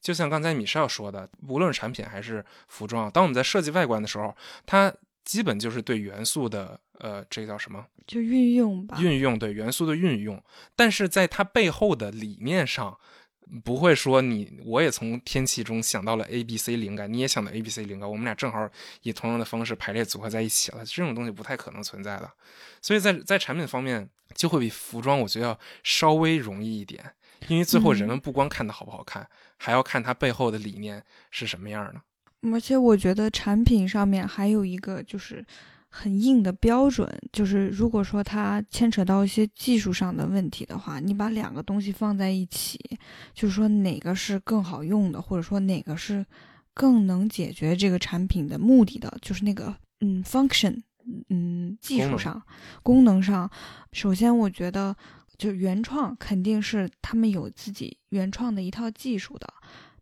就像刚才米少说的，无论是产品还是服装，当我们在设计外观的时候，它基本就是对元素的呃，这个叫什么？就运用吧。运用对元素的运用，但是在它背后的理念上，不会说你我也从天气中想到了 A B C 灵感，你也想到 A B C 灵感，我们俩正好以同样的方式排列组合在一起了，这种东西不太可能存在的。所以在在产品方面，就会比服装我觉得要稍微容易一点，因为最后人们不光看它好不好看，还要看它背后的理念是什么样的。而且我觉得产品上面还有一个就是很硬的标准，就是如果说它牵扯到一些技术上的问题的话，你把两个东西放在一起，就是说哪个是更好用的，或者说哪个是更能解决这个产品的目的的，就是那个嗯 function，嗯技术上、功能上，首先我觉得就原创肯定是他们有自己原创的一套技术的，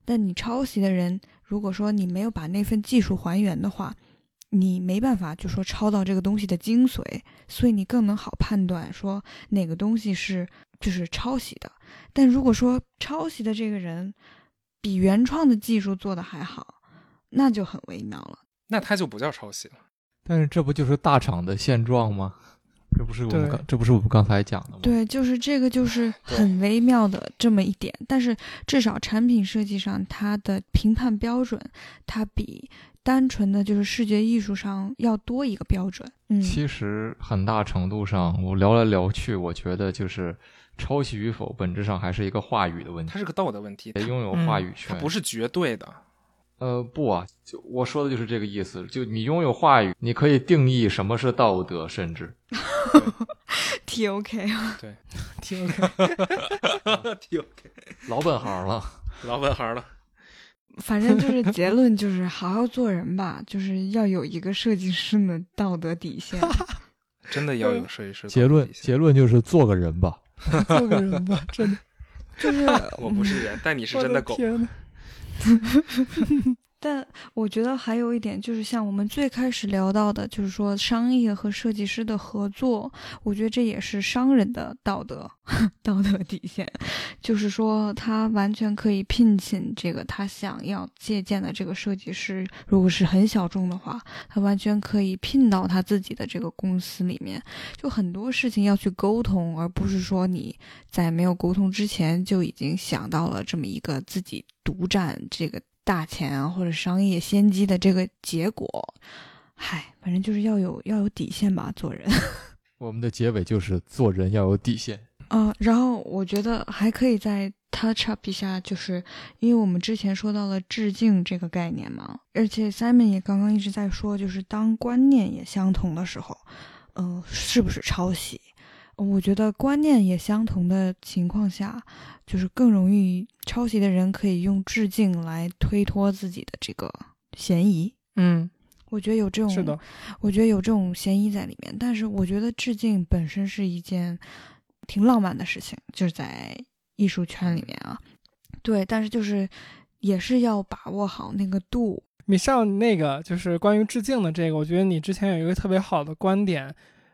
但你抄袭的人，如果说你没有把那份技术还原的话，你没办法就说抄到这个东西的精髓，所以你更能好判断说哪个东西是就是抄袭的。但如果说抄袭的这个人比原创的技术做的还好，那就很微妙了。那他就不叫抄袭了。但是这不就是大厂的现状吗？这不是我们刚这不是我们刚才讲的吗？对，就是这个，就是很微妙的这么一点。但是至少产品设计上，它的评判标准，它比单纯的就是视觉艺术上要多一个标准。嗯，其实很大程度上，我聊来聊去，我觉得就是抄袭与否，本质上还是一个话语的问题它。是个道德问题，得拥有话语权，它不是绝对的。呃，不啊，就我说的就是这个意思。就你拥有话语，你可以定义什么是道德，甚至 T O K 啊，对，T O K，T O K，。老本行了。老本行了。反正就是结论就是好好做人吧，就是要有一个设计师的道德底线。真的要有设计师。结论结论就是做个人吧。做个人吧，真的。就是我不是人，但你是真的狗。天呐，但我觉得还有一点，就是像我们最开始聊到的，就是说商业和设计师的合作，我觉得这也是商人的道德 道德底线，就是说他完全可以聘请这个他想要借鉴的这个设计师，如果是很小众的话，他完全可以聘到他自己的这个公司里面，就很多事情要去沟通，而不是说你在没有沟通之前就已经想到了这么一个自己独占这个大钱啊或者商业先机的这个结果。嗨，反正就是要有要有底线吧，做人。我们的结尾就是做人要有底线。啊、然后我觉得还可以再 touch up 一下，就是因为我们之前说到了致敬这个概念嘛，而且 Simon 也刚刚一直在说，就是当观念也相同的时候，嗯、是不是抄袭？我觉得观念也相同的情况下，就是更容易抄袭的人可以用致敬来推脱自己的这个嫌疑。嗯，我觉得有这种，是的，我觉得有这种嫌疑在里面。但是我觉得致敬本身是一件挺浪漫的事情，就是在艺术圈里面啊，对，但是就是也是要把握好那个度。米少，那个就是关于致敬的这个，我觉得你之前有一个特别好的观点。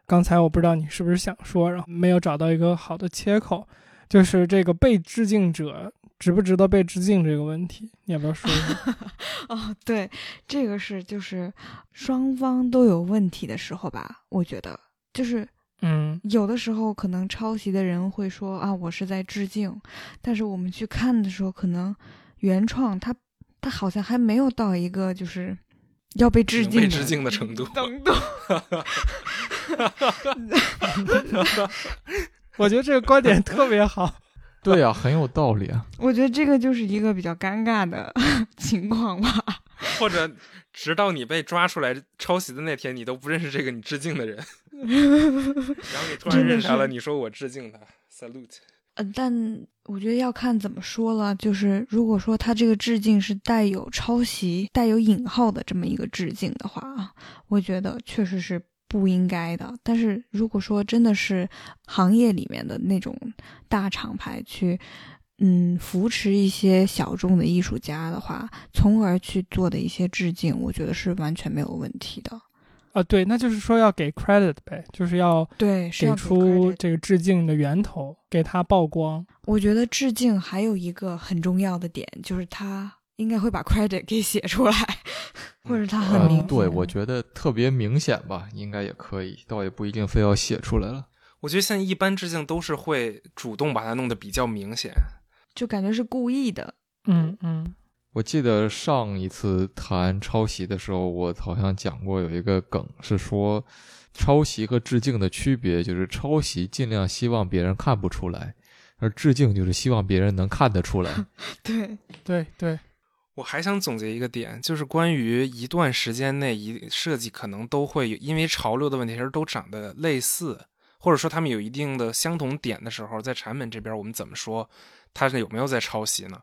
刚才我不知道你是不是想说，然后没有找到一个好的切口，就是这个被致敬者值不值得被致敬这个问题，你要不要说一下？哦，对，这个是就是双方都有问题的时候吧，我觉得就是嗯，有的时候可能抄袭的人会说啊，我是在致敬，但是我们去看的时候，可能原创他他好像还没有到一个就是。要被致敬、被致敬的程度。等等，我觉得这个观点特别好。对呀、很有道理啊。我觉得这个就是一个比较尴尬的 情况吧。或者直到你被抓出来抄袭的那天，你都不认识这个你致敬的人，然后你突然认识他了，你说我致敬他，salute。嗯，但我觉得要看怎么说了。就是如果说他这个致敬是带有抄袭、带有引号的这么一个致敬的话啊，我觉得确实是不应该的。但是如果说真的是行业里面的那种大厂牌去，嗯，扶持一些小众的艺术家的话，从而去做的一些致敬，我觉得是完全没有问题的。啊，对，那就是说要给 credit 呗，就是要对，给给出这个致敬的源头，给他曝光。我觉得致敬还有一个很重要的点，就是他应该会把 credit 给写出来，或者他很嗯明显。对，我觉得特别明显吧，应该也可以，倒也不一定非要写出来了。我觉得现在一般致敬都是会主动把它弄得比较明显。就感觉是故意的。嗯嗯我记得上一次谈抄袭的时候，我好像讲过有一个梗，是说抄袭和致敬的区别，就是抄袭尽量希望别人看不出来，而致敬就是希望别人能看得出来。对，对对，我还想总结一个点，就是关于一段时间内一设计可能都会有因为潮流的问题其实都长得类似，或者说他们有一定的相同点的时候，在产品这边我们怎么说它是有没有在抄袭呢？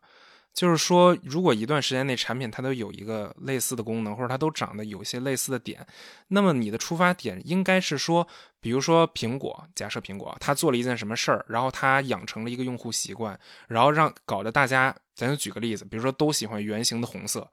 就是说，如果一段时间内产品它都有一个类似的功能，或者它都长得有一些类似的点，那么你的出发点应该是说，比如说苹果，假设苹果它做了一件什么事儿，然后它养成了一个用户习惯，然后让搞得大家，咱就举个例子，比如说都喜欢圆形的红色，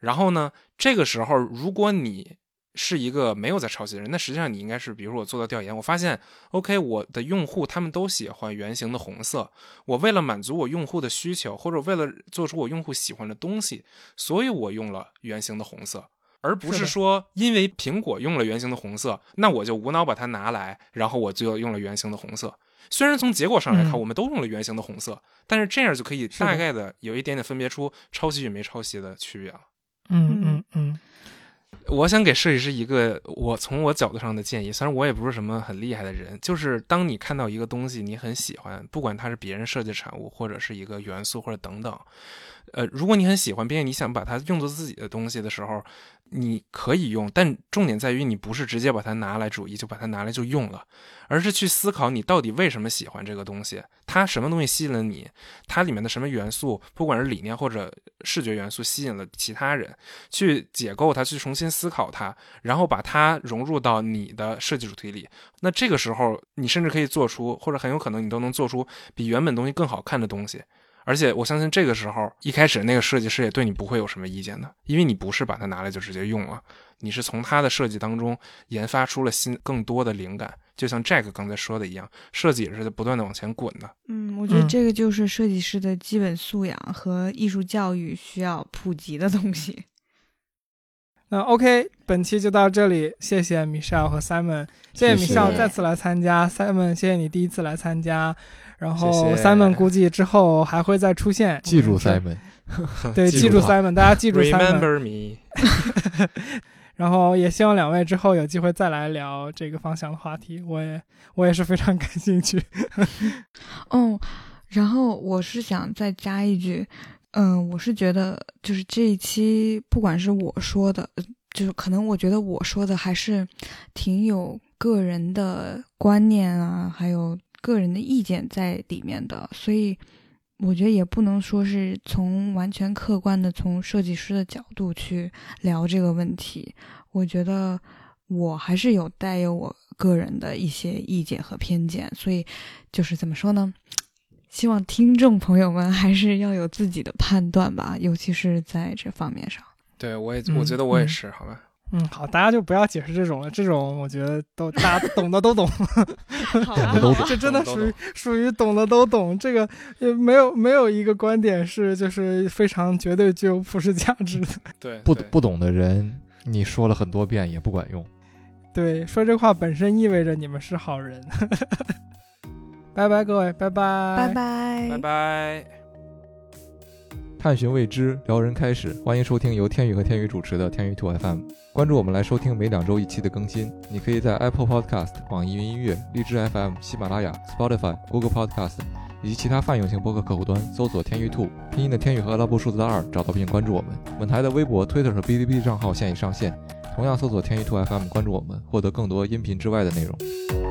然后呢，这个时候如果你是一个没有在抄袭的人，那实际上你应该是，比如说我做到调研，我发现，OK，我的用户他们都喜欢圆形的红色，我为了满足我用户的需求，或者为了做出我用户喜欢的东西，所以我用了圆形的红色，而不是说因为苹果用了圆形的红色，那我就无脑把它拿来，然后我就用了圆形的红色。虽然从结果上来看，嗯我们都用了圆形的红色，但是这样就可以大概的有一点点分别出抄袭与没抄袭的区别了。嗯嗯嗯我想给设计师一个我从我角度上的建议，虽然我也不是什么很厉害的人，就是当你看到一个东西你很喜欢，不管它是别人设计产物，或者是一个元素，或者等等，呃，如果你很喜欢，并且你想把它用作自己的东西的时候，你可以用，但重点在于你不是直接把它拿来主义，就把它拿来就用了，而是去思考你到底为什么喜欢这个东西，它什么东西吸引了你，它里面的什么元素，不管是理念或者视觉元素吸引了其他人，去解构它，去重新思考它，然后把它融入到你的设计主题里。那这个时候，你甚至可以做出，或者很有可能你都能做出比原本东西更好看的东西。而且我相信这个时候，一开始那个设计师也对你不会有什么意见的，因为你不是把它拿来就直接用了，你是从他的设计当中研发出了新更多的灵感。就像 Jack 刚才说的一样，设计也是在不断的往前滚的。嗯，我觉得嗯这个就是设计师的基本素养和艺术教育需要普及的东西。那 OK，本期就到这里，谢谢 Michelle 和 Simon，谢谢谢谢 Michelle 再次来参加，Simon 谢谢你第一次来参加，然后 Simon 估计之后还会再出现，记住 Simon，对，记住 Simon，大家记住 Simon，Remember me，然后也希望两位之后有机会再来聊这个方向的话题，我也我也是非常感兴趣。哦，然后我是想再加一句，嗯，我是觉得就是这一期不管是我说的，呃就是可能我觉得我说的还是挺有个人的观念啊，还有个人的意见在里面的，所以我觉得也不能说是从完全客观的从设计师的角度去聊这个问题。我觉得我还是有带有我个人的一些意见和偏见，所以就是怎么说呢？希望听众朋友们还是要有自己的判断吧，尤其是在这方面上。对我也嗯我觉得我也嗯是，好吧。嗯，好，大家就不要解释这种了，这种我觉得都大家懂的都懂，懂的都懂这真的属于属于懂的都懂，这个也没有没有一个观点是就是非常绝对具有普世价值的。对，不对不懂的人，你说了很多遍也不管用。对，说这话本身意味着你们是好人。拜拜，各位，拜拜，拜拜，拜拜。探寻未知，撩人开始。欢迎收听由天宇和天宇主持的天宇兔 FM。关注我们来收听每两周一期的更新。你可以在 Apple Podcast、网易云音乐、荔枝 FM、喜马拉雅、Spotify、Google Podcast 以及其他泛用型播客客户端搜索“天宇兔”拼音的天宇和阿拉伯数字的二，找到并关注我们。本台的微博、Twitter 和哔哩哔哩账号现已上线，同样搜索“天宇兔 FM” 关注我们，获得更多音频之外的内容。